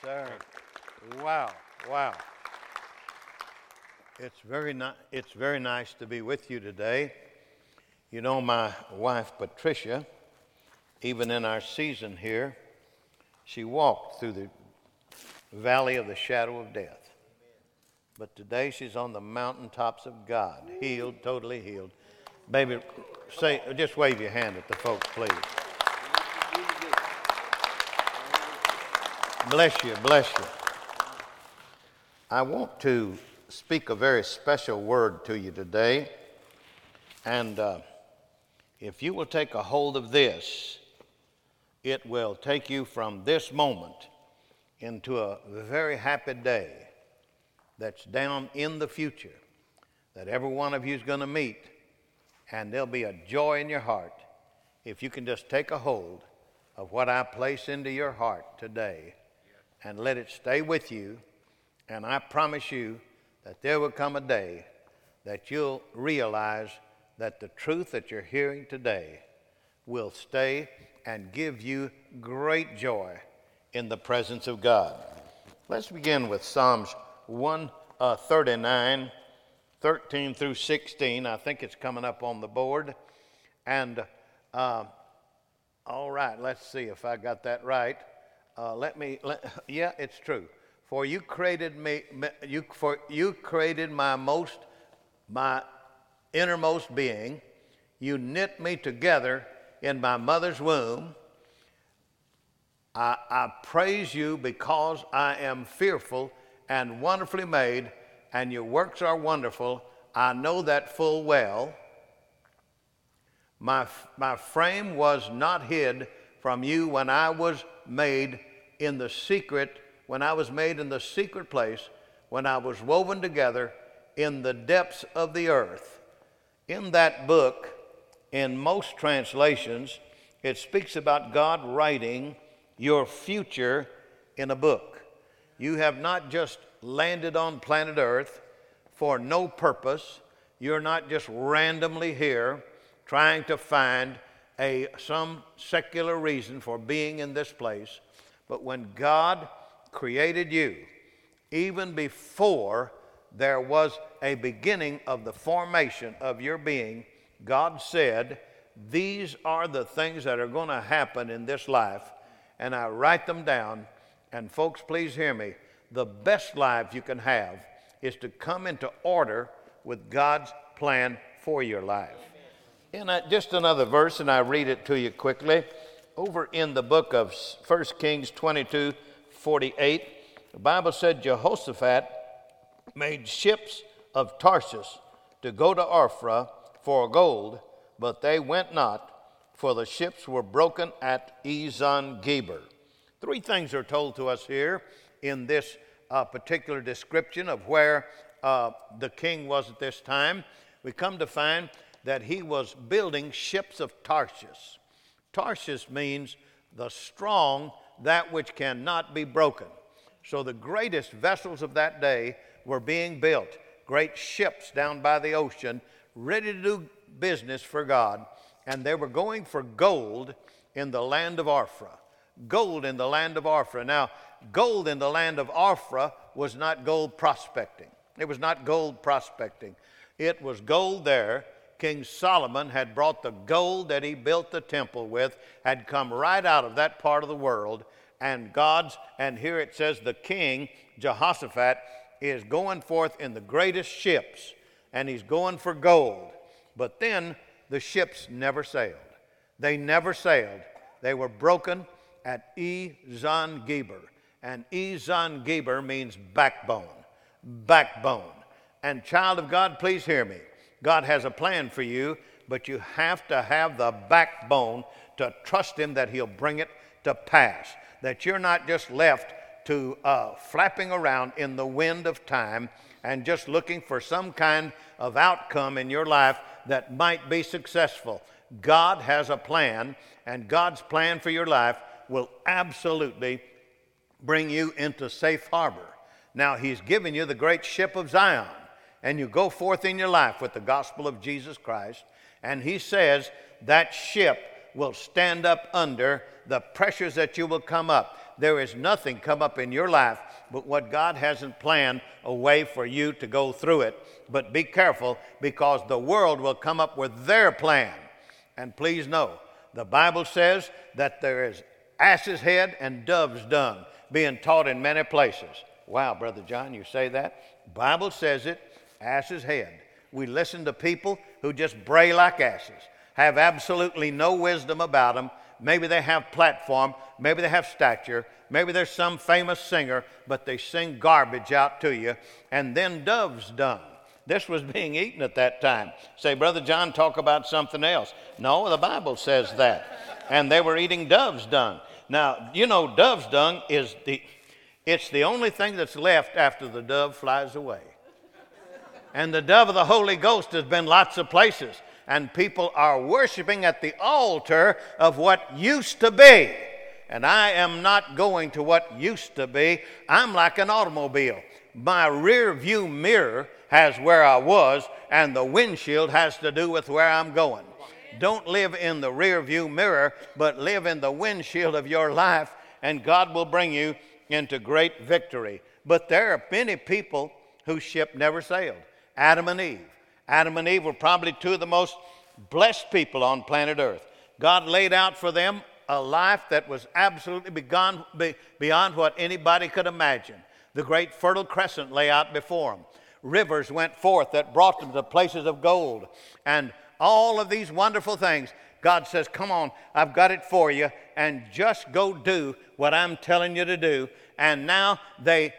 sir. Wow, wow. It's very, ni- it's very nice to be with you today. You know, my wife, Patricia, even in our season here, she walked through the valley of the shadow of death. But today she's on the mountaintops of God, healed, totally healed. Baby, say, just wave your hand at the folks, please. Bless you, bless you. I want to speak a very special word to you today. And uh, if you will take a hold of this, it will take you from this moment into a very happy day that's down in the future that every one of you is going to meet. And there'll be a joy in your heart if you can just take a hold of what I place into your heart today and let it stay with you. And I promise you that there will come a day that you'll realize that the truth that you're hearing today will stay and give you great joy in the presence of God. Let's begin with Psalms 139, 13 through 16. I think it's coming up on the board. And uh, all right, let's see if I got that right. Uh, let me, let, yeah, it's true. For you created me, you, for you created my most, my innermost being. You knit me together in my mother's womb. I, I praise you because I am fearful and wonderfully made, and your works are wonderful. I know that full well. My, my frame was not hid from you when I was made in the secret, when I was made in the secret place, when I was woven together in the depths of the earth. In that book, in most translations, it speaks about God writing your future in a book. You have not just landed on planet Earth for no purpose. You're not just randomly here trying to find a, some secular reason for being in this place. But when God created you, even before there was a beginning of the formation of your being, God said, These are the things that are going to happen in this life. And I write them down. And folks, please hear me. The best life you can have is to come into order with God's plan for your life. And just another verse, and I read it to you quickly. Over in the book of 1 Kings 22 48, the Bible said Jehoshaphat made ships of Tarshish to go to Ophrah for gold, but they went not, for the ships were broken at Ezion Geber. Three things are told to us here in this uh, particular description of where uh, the king was at this time. We come to find that he was building ships of Tarshish. Tarshish means the strong, that which cannot be broken. So the greatest vessels of that day were being built, great ships down by the ocean, ready to do business for God. And they were going for gold in the land of Arphra. Gold in the land of Arphra. Now, gold in the land of Arphra was not gold prospecting. It was not gold prospecting. It was gold there King Solomon had brought the gold that he built the temple with, had come right out of that part of the world. And God's, and here it says, the king, Jehoshaphat, is going forth in the greatest ships, and he's going for gold. But then the ships never sailed. They never sailed. They were broken at Ezion Geber. And Ezion Geber means backbone. Backbone. And, child of God, please hear me. God has a plan for you, but you have to have the backbone to trust Him that He'll bring it to pass. That you're not just left to uh, flapping around in the wind of time and just looking for some kind of outcome in your life that might be successful. God has a plan, and God's plan for your life will absolutely bring you into safe harbor. Now, He's given you the great ship of Zion and you go forth in your life with the gospel of Jesus Christ, and He says that ship will stand up under the pressures that you will come up. There is nothing come up in your life but what God hasn't planned a way for you to go through it. But be careful because the world will come up with their plan. And please know, the Bible says that there is ass's head and dove's dung being taught in many places. Wow, Brother John, you say that? Bible says it, ass's head. We listen to people who just bray like asses, have absolutely no wisdom about them. Maybe they have platform, maybe they have stature, maybe there's some famous singer, but they sing garbage out to you. And then dove's dung. This was being eaten at that time. Say, Brother John, talk about something else. No, the Bible says that. And they were eating dove's dung. Now, you know, dove's dung is the, it's the only thing that's left after the dove flies away. And the dove of the Holy Ghost has been lots of places. And people are worshiping at the altar of what used to be. And I am not going to what used to be. I'm like an automobile. My rear view mirror has where I was, and the windshield has to do with where I'm going. Don't live in the rear view mirror, but live in the windshield of your life, and God will bring you into great victory. But there are many people whose ship never sailed. Adam and Eve. Adam and Eve were probably two of the most blessed people on planet Earth. God laid out for them a life that was absolutely beyond, beyond what anybody could imagine. The great Fertile Crescent lay out before them. Rivers went forth that brought them to places of gold. And all of these wonderful things. God says, Come on, I've got it for you, and just go do what I'm telling you to do. And now they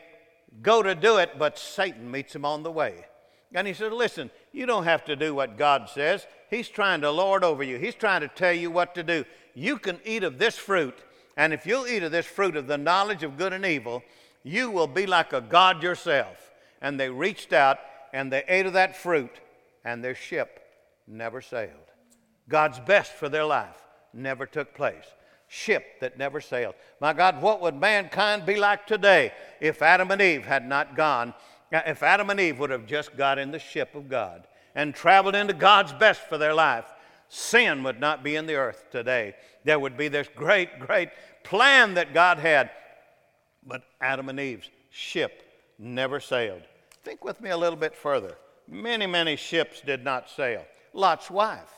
go to do it, but Satan meets them on the way. And he said, Listen, you don't have to do what God says. He's trying to lord over you, He's trying to tell you what to do. You can eat of this fruit, and if you'll eat of this fruit of the knowledge of good and evil, you will be like a God yourself. And they reached out and they ate of that fruit, and their ship never sailed. God's best for their life never took place. Ship that never sailed. My God, what would mankind be like today if Adam and Eve had not gone if Adam and Eve would have just got in the ship of God and traveled into God's best for their life, sin would not be in the earth today. There would be this great, great plan that God had. But Adam and Eve's ship never sailed. Think with me a little bit further. Many, many ships did not sail. Lot's wife.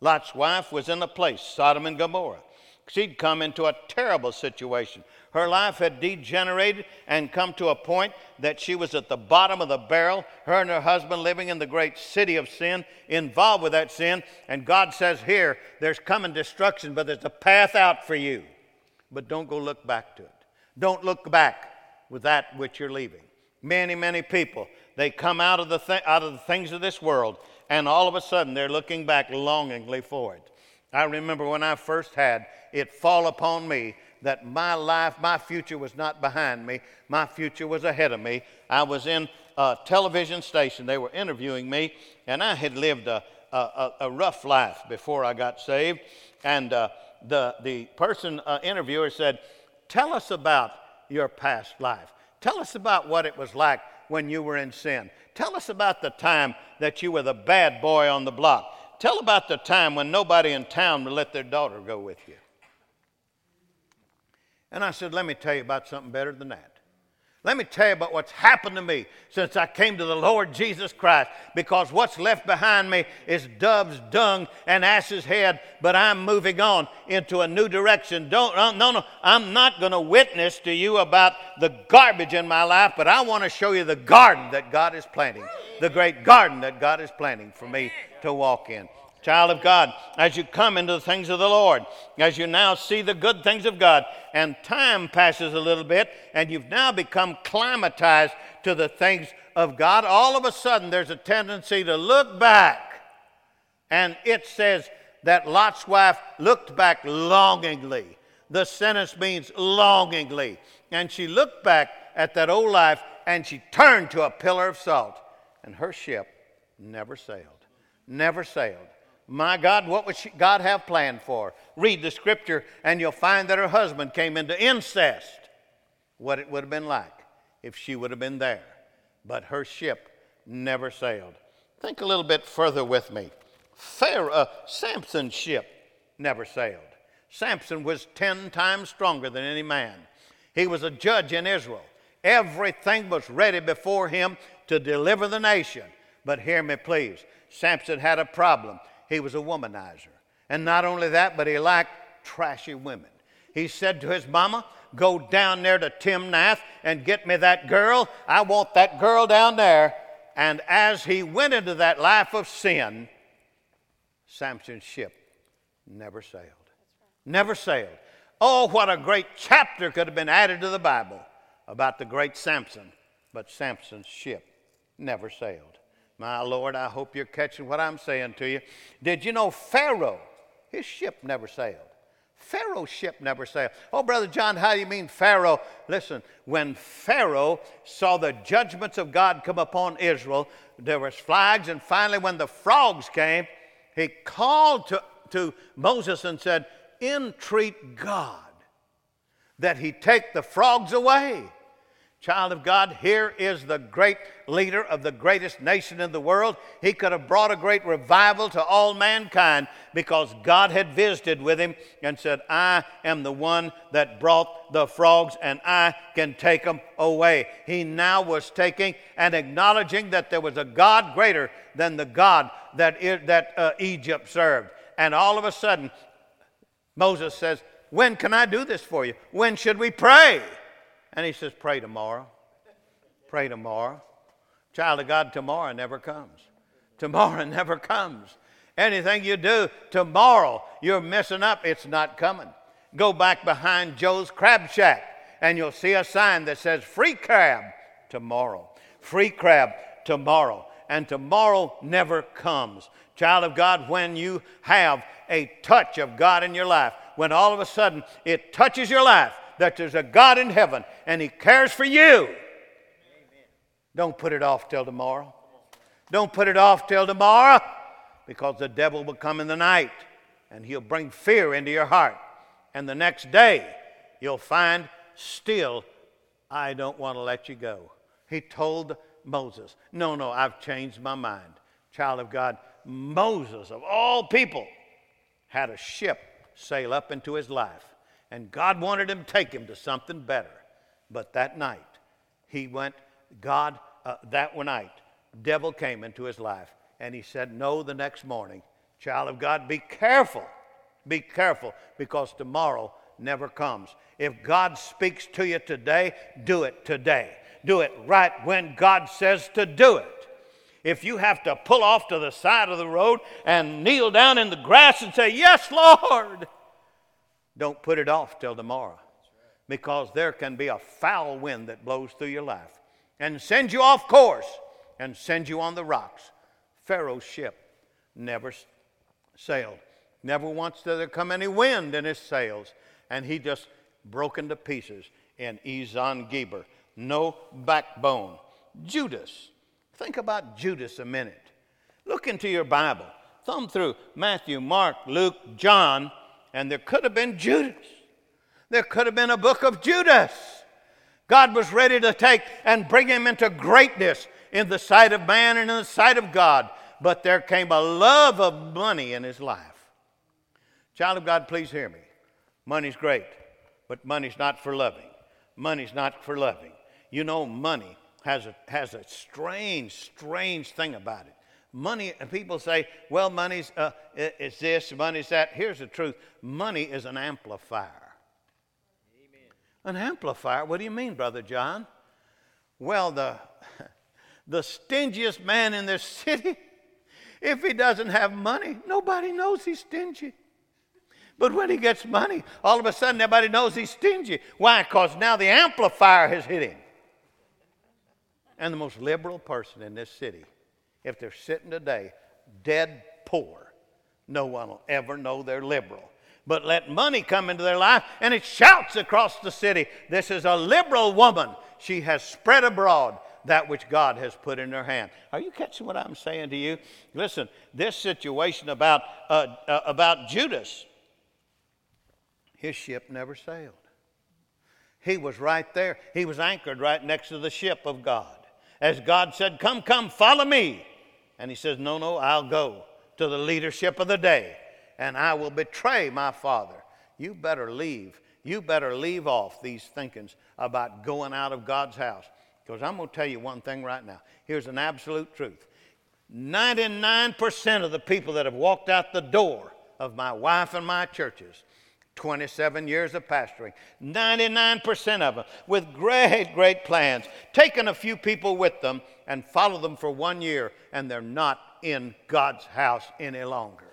Lot's wife was in a place, Sodom and Gomorrah. She'd come into a terrible situation. Her life had degenerated and come to a point that she was at the bottom of the barrel, her and her husband living in the great city of sin, involved with that sin. And God says, Here, there's coming destruction, but there's a path out for you. But don't go look back to it. Don't look back with that which you're leaving. Many, many people, they come out of the, th- out of the things of this world, and all of a sudden they're looking back longingly for it. I remember when I first had it fall upon me that my life, my future was not behind me, my future was ahead of me. I was in a television station, they were interviewing me, and I had lived a, a, a rough life before I got saved. And uh, the, the person, uh, interviewer, said, Tell us about your past life. Tell us about what it was like when you were in sin. Tell us about the time that you were the bad boy on the block. Tell about the time when nobody in town would let their daughter go with you. And I said, Let me tell you about something better than that. Let me tell you about what's happened to me since I came to the Lord Jesus Christ. Because what's left behind me is dove's dung and ass's head, but I'm moving on into a new direction. Don't, uh, no, no, I'm not going to witness to you about the garbage in my life, but I want to show you the garden that God is planting, the great garden that God is planting for me to walk in. Child of God, as you come into the things of the Lord, as you now see the good things of God, and time passes a little bit, and you've now become climatized to the things of God, all of a sudden there's a tendency to look back. And it says that Lot's wife looked back longingly. The sentence means longingly. And she looked back at that old life and she turned to a pillar of salt. And her ship never sailed. Never sailed. My God, what would she, God have planned for? Read the scripture, and you'll find that her husband came into incest. What it would have been like if she would have been there. But her ship never sailed. Think a little bit further with me. Pharaoh, uh, Samson's ship never sailed. Samson was 10 times stronger than any man. He was a judge in Israel. Everything was ready before him to deliver the nation. But hear me, please. Samson had a problem. He was a womanizer. And not only that, but he liked trashy women. He said to his mama, Go down there to Timnath and get me that girl. I want that girl down there. And as he went into that life of sin, Samson's ship never sailed. Never sailed. Oh, what a great chapter could have been added to the Bible about the great Samson, but Samson's ship never sailed. My Lord, I hope you're catching what I'm saying to you. Did you know Pharaoh, his ship never sailed? Pharaoh's ship never sailed. Oh, Brother John, how do you mean Pharaoh? Listen, when Pharaoh saw the judgments of God come upon Israel, there was flags, and finally when the frogs came, he called to, to Moses and said, entreat God that he take the frogs away. Child of God, here is the great leader of the greatest nation in the world. He could have brought a great revival to all mankind because God had visited with him and said, I am the one that brought the frogs and I can take them away. He now was taking and acknowledging that there was a God greater than the God that, that uh, Egypt served. And all of a sudden, Moses says, When can I do this for you? When should we pray? And he says, Pray tomorrow. Pray tomorrow. Child of God, tomorrow never comes. Tomorrow never comes. Anything you do tomorrow, you're messing up. It's not coming. Go back behind Joe's crab shack and you'll see a sign that says free crab tomorrow. Free crab tomorrow. And tomorrow never comes. Child of God, when you have a touch of God in your life, when all of a sudden it touches your life that there's a God in heaven and He cares for you, Amen. don't put it off till tomorrow. Don't put it off till tomorrow because the devil will come in the night and he'll bring fear into your heart. And the next day, you'll find still, I don't want to let you go. He told Moses, No, no, I've changed my mind. Child of God, Moses, of all people, had a ship sail up into his life. And God wanted him to take him to something better. But that night, he went, God, uh, that night, devil came into his life. And he said, No, the next morning, child of God, be careful. Be careful because tomorrow never comes. If God speaks to you today, do it today. Do it right when God says to do it. If you have to pull off to the side of the road and kneel down in the grass and say, Yes, Lord, don't put it off till tomorrow because there can be a foul wind that blows through your life and sends you off course and sends you on the rocks. Pharaoh's ship never sailed. Never once did there come any wind in his sails, and he just broke into pieces in Ezion Geber. No backbone. Judas Think about Judas a minute. Look into your Bible. Thumb through Matthew, Mark, Luke, John, and there could have been Judas. There could have been a book of Judas. God was ready to take and bring him into greatness in the sight of man and in the sight of God. But there came a love of money in his life. Child of God, please hear me. Money's great, but money's not for loving. Money's not for loving. You know, money has a, has a strange, strange thing about it. Money, people say, well, money's uh, is this, money's that. Here's the truth money is an amplifier. Amen. An amplifier? What do you mean, Brother John? Well, the, the stingiest man in this city, if he doesn't have money, nobody knows he's stingy. But when he gets money, all of a sudden everybody knows he's stingy. Why? Because now the amplifier has hit him and the most liberal person in this city, if they're sitting today dead poor, no one will ever know they're liberal. But let money come into their life and it shouts across the city this is a liberal woman. She has spread abroad that which God has put in her hand. Are you catching what I'm saying to you? Listen, this situation about, uh, uh, about Judas, his ship never sailed. He was right there. He was anchored right next to the ship of God as God said, Come, come, follow me. And he says, No, no, I'll go to the leadership of the day and I will betray my father. You better leave you better leave off these thinkings about going out of God's house. Because I'm going to tell you one thing right now. Here's an absolute truth 99% of the people that have walked out the door of my wife and my churches 27 years of pastoring, 99% of them with great, great plans, taking a few people with them and follow them for one year, and they're not in God's house any longer.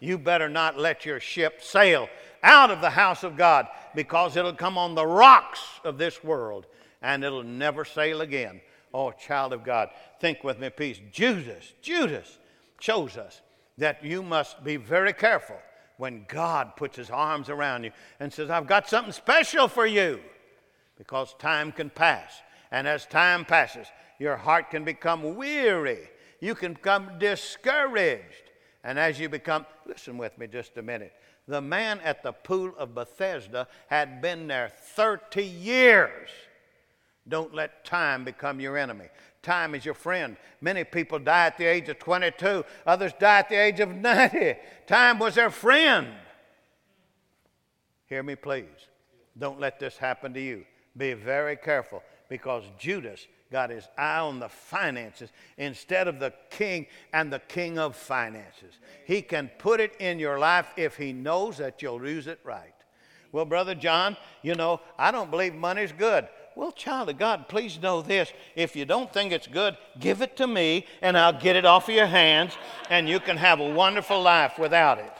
You better not let your ship sail out of the house of God because it'll come on the rocks of this world and it'll never sail again. Oh, child of God, think with me, please. Judas, Judas shows us that you must be very careful when God puts his arms around you and says, I've got something special for you. Because time can pass. And as time passes, your heart can become weary. You can become discouraged. And as you become, listen with me just a minute. The man at the pool of Bethesda had been there 30 years. Don't let time become your enemy. Time is your friend. Many people die at the age of 22, others die at the age of 90. Time was their friend. Hear me, please. Don't let this happen to you. Be very careful because Judas got his eye on the finances instead of the king and the king of finances. He can put it in your life if he knows that you'll use it right. Well, Brother John, you know, I don't believe money's good. Well, child of God, please know this. If you don't think it's good, give it to me and I'll get it off of your hands and you can have a wonderful life without it.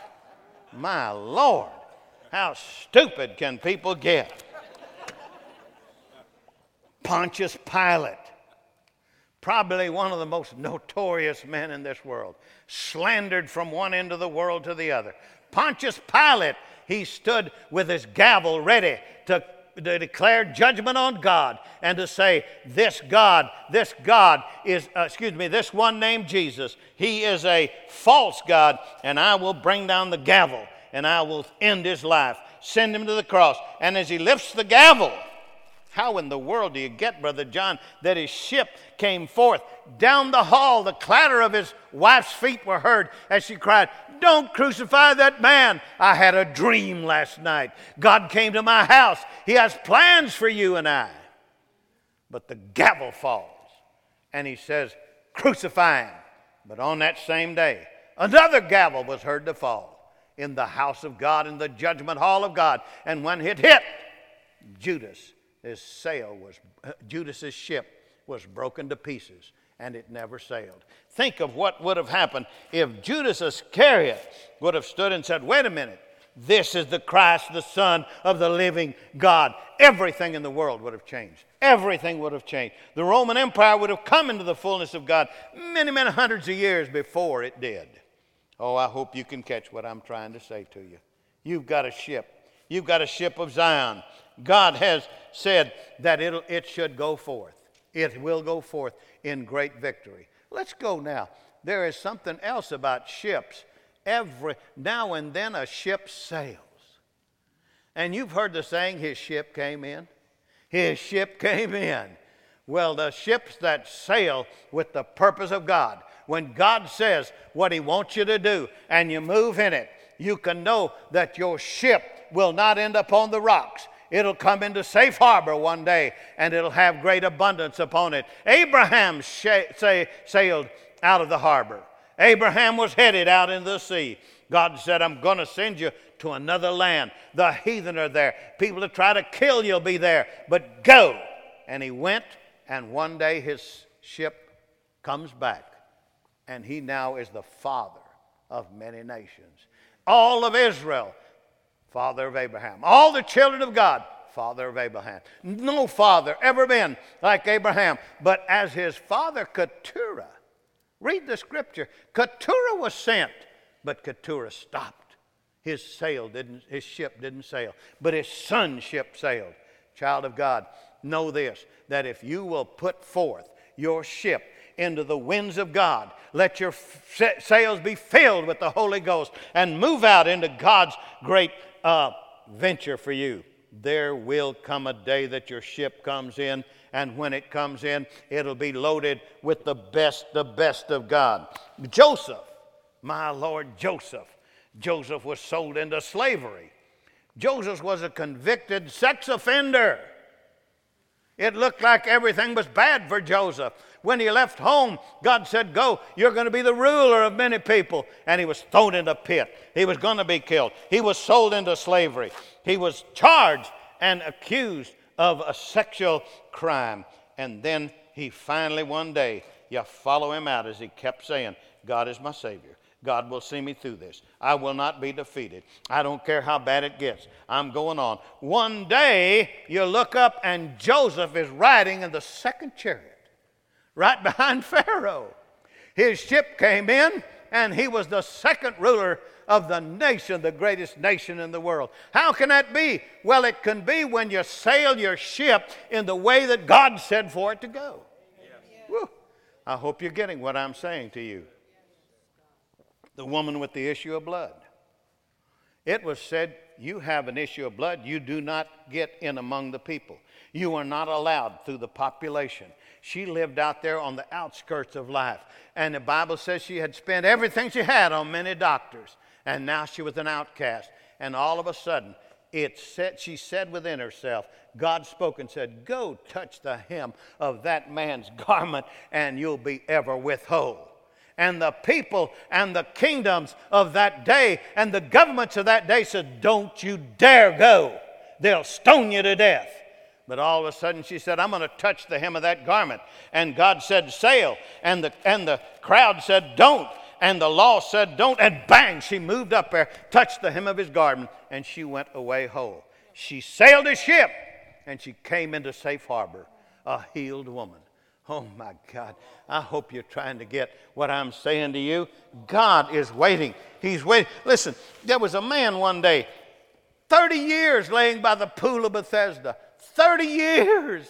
My Lord, how stupid can people get? Pontius Pilate, probably one of the most notorious men in this world, slandered from one end of the world to the other. Pontius Pilate, he stood with his gavel ready to to declare judgment on God and to say, This God, this God is, uh, excuse me, this one named Jesus, he is a false God, and I will bring down the gavel and I will end his life, send him to the cross. And as he lifts the gavel, how in the world do you get, Brother John, that his ship came forth? Down the hall, the clatter of his wife's feet were heard as she cried, Don't crucify that man. I had a dream last night. God came to my house. He has plans for you and I. But the gavel falls, and he says, Crucify him. But on that same day, another gavel was heard to fall in the house of God, in the judgment hall of God. And when it hit, Judas his sail was, Judas's ship was broken to pieces and it never sailed. Think of what would have happened if Judas Iscariot would have stood and said, Wait a minute, this is the Christ, the Son of the living God. Everything in the world would have changed. Everything would have changed. The Roman Empire would have come into the fullness of God many, many hundreds of years before it did. Oh, I hope you can catch what I'm trying to say to you. You've got a ship. You've got a ship of Zion. God has said that it should go forth. It will go forth in great victory. Let's go now. There is something else about ships. Every now and then a ship sails. And you've heard the saying, his ship came in. His ship came in. Well, the ships that sail with the purpose of God, when God says what He wants you to do and you move in it, you can know that your ship will not end up on the rocks. It'll come into safe harbor one day and it'll have great abundance upon it. Abraham say, sailed out of the harbor. Abraham was headed out into the sea. God said, I'm going to send you to another land. The heathen are there. People that try to kill you'll be there. But go. And he went, and one day his ship comes back, and he now is the father of many nations. All of Israel father of Abraham. All the children of God, father of Abraham. No father ever been like Abraham, but as his father Keturah. Read the scripture. Keturah was sent, but Keturah stopped. His sail didn't, his ship didn't sail, but his son's ship sailed. Child of God, know this that if you will put forth your ship into the winds of God. Let your sails be filled with the Holy Ghost and move out into God's great uh, venture for you. There will come a day that your ship comes in, and when it comes in, it'll be loaded with the best, the best of God. Joseph, my Lord Joseph, Joseph was sold into slavery. Joseph was a convicted sex offender. It looked like everything was bad for Joseph. When he left home, God said, Go, you're going to be the ruler of many people. And he was thrown in a pit. He was going to be killed. He was sold into slavery. He was charged and accused of a sexual crime. And then he finally, one day, you follow him out as he kept saying, God is my Savior. God will see me through this. I will not be defeated. I don't care how bad it gets. I'm going on. One day, you look up and Joseph is riding in the second chariot, right behind Pharaoh. His ship came in, and he was the second ruler of the nation, the greatest nation in the world. How can that be? Well, it can be when you sail your ship in the way that God said for it to go. Yeah. I hope you're getting what I'm saying to you the woman with the issue of blood. It was said, You have an issue of blood, you do not get in among the people. You are not allowed through the population. She lived out there on the outskirts of life. And the Bible says she had spent everything she had on many doctors. And now she was an outcast. And all of a sudden, it said, she said within herself, God spoke and said, Go touch the hem of that man's garment, and you'll be ever with whole and the people and the kingdoms of that day and the governments of that day said, Don't you dare go. They'll stone you to death. But all of a sudden she said, I'm going to touch the hem of that garment. And God said, Sail. And the, and the crowd said, Don't. And the law said, Don't. And bang, she moved up there, touched the hem of his garment, and she went away whole. She sailed a ship and she came into safe harbor, a healed woman. Oh my God. I hope you're trying to get what I'm saying to you. God is waiting. He's waiting. Listen, there was a man one day, 30 years laying by the pool of Bethesda. 30 years.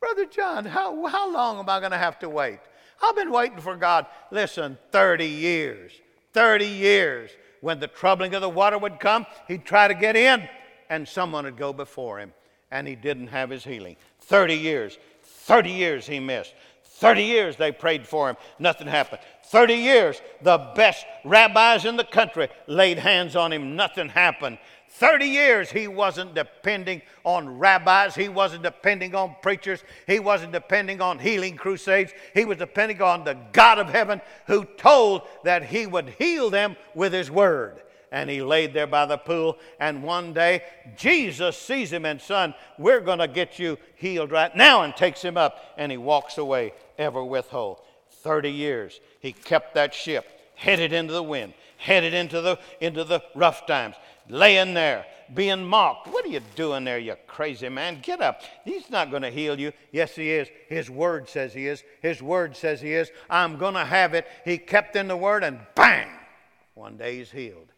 Brother John, how, how long am I going to have to wait? I've been waiting for God. Listen, 30 years. 30 years. When the troubling of the water would come, he'd try to get in, and someone would go before him, and he didn't have his healing. 30 years. 30 years he missed. 30 years they prayed for him, nothing happened. 30 years, the best rabbis in the country laid hands on him, nothing happened. 30 years he wasn't depending on rabbis, he wasn't depending on preachers, he wasn't depending on healing crusades, he was depending on the God of heaven who told that he would heal them with his word. And he laid there by the pool. And one day, Jesus sees him and, son, we're going to get you healed right now, and takes him up, and he walks away ever with whole. 30 years, he kept that ship headed into the wind, headed into the, into the rough times, laying there, being mocked. What are you doing there, you crazy man? Get up. He's not going to heal you. Yes, he is. His word says he is. His word says he is. I'm going to have it. He kept in the word, and bang! One day he's healed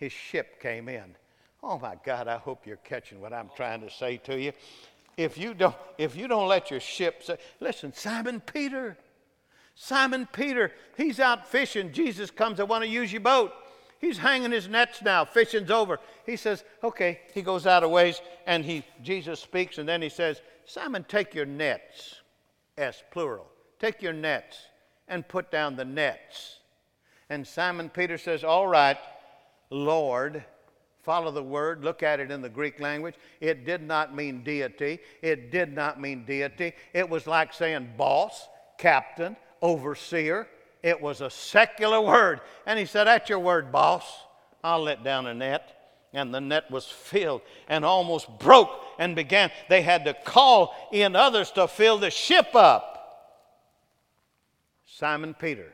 his ship came in. Oh my God, I hope you're catching what I'm trying to say to you. If you don't, if you don't let your ship say, listen, Simon Peter, Simon Peter, he's out fishing. Jesus comes, I want to use your boat. He's hanging his nets now. Fishing's over. He says, okay. He goes out a ways and he Jesus speaks and then he says, Simon, take your nets. S plural. Take your nets and put down the nets. And Simon Peter says, All right. Lord. Follow the word, look at it in the Greek language. It did not mean deity. It did not mean deity. It was like saying boss, captain, overseer. It was a secular word. And he said, That's your word, boss. I'll let down a net. And the net was filled and almost broke and began. They had to call in others to fill the ship up. Simon Peter,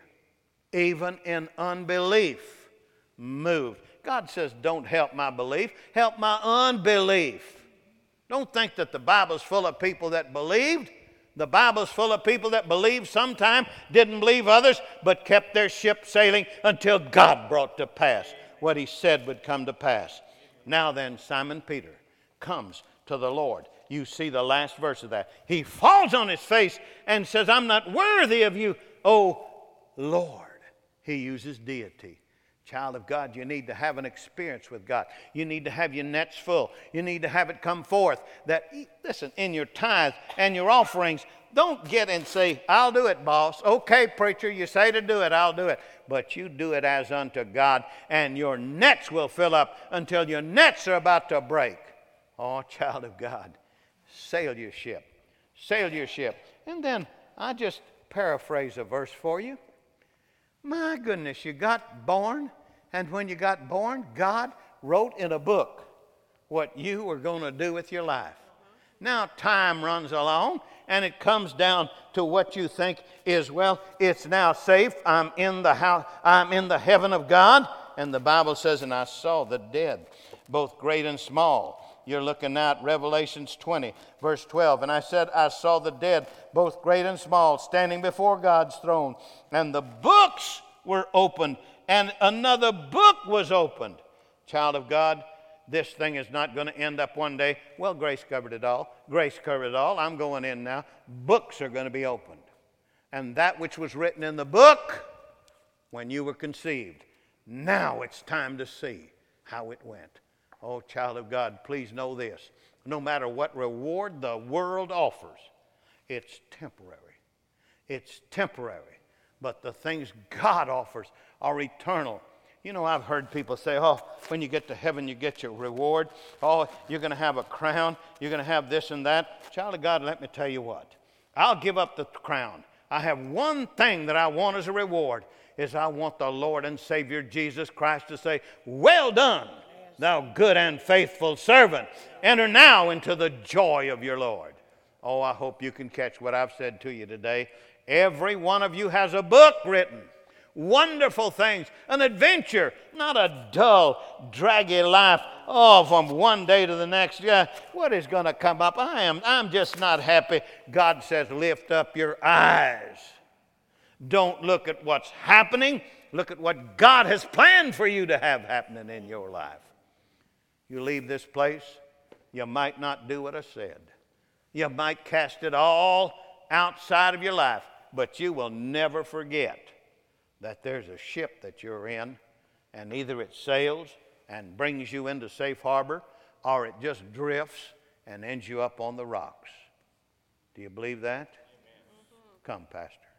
even in unbelief, moved. God says, Don't help my belief, help my unbelief. Don't think that the Bible's full of people that believed. The Bible's full of people that believed sometime, didn't believe others, but kept their ship sailing until God brought to pass what he said would come to pass. Now then, Simon Peter comes to the Lord. You see the last verse of that. He falls on his face and says, I'm not worthy of you, oh Lord. He uses deity. Child of God, you need to have an experience with God. You need to have your nets full. You need to have it come forth that, listen, in your tithes and your offerings, Don't get and say, I'll do it, boss. Okay, preacher, you say to do it, I'll do it. But you do it as unto God, and your nets will fill up until your nets are about to break. Oh, child of God, sail your ship. Sail your ship. And then I just paraphrase a verse for you. My goodness, you got born, and when you got born, God wrote in a book what you were going to do with your life. Now, time runs along, and it comes down to what you think is, well, it's now safe. I'm in the house, I'm in the heaven of God. And the Bible says, and I saw the dead, both great and small. You're looking at Revelations 20, verse 12. And I said, I saw the dead, both great and small, standing before God's throne. And the books were opened, and another book was opened. Child of God, this thing is not going to end up one day. Well, grace covered it all. Grace covered it all. I'm going in now. Books are going to be opened. And that which was written in the book when you were conceived, now it's time to see how it went. Oh, child of God, please know this. No matter what reward the world offers, it's temporary. It's temporary. But the things God offers are eternal. You know, I've heard people say, oh, when you get to heaven, you get your reward. Oh, you're going to have a crown. You're going to have this and that. Child of God, let me tell you what. I'll give up the crown. I have one thing that I want as a reward is I want the Lord and Savior Jesus Christ to say, "Well done, thou good and faithful servant. Enter now into the joy of your Lord." Oh, I hope you can catch what I've said to you today. Every one of you has a book written wonderful things, an adventure, not a dull, draggy life. Oh, from one day to the next. Yeah, what is going to come up? I am, I'm just not happy. God says, lift up your eyes. Don't look at what's happening. Look at what God has planned for you to have happening in your life. You leave this place, you might not do what I said. You might cast it all outside of your life, but you will never forget that there's a ship that you're in, and either it sails and brings you into safe harbor, or it just drifts and ends you up on the rocks. Do you believe that? Amen. Come, Pastor.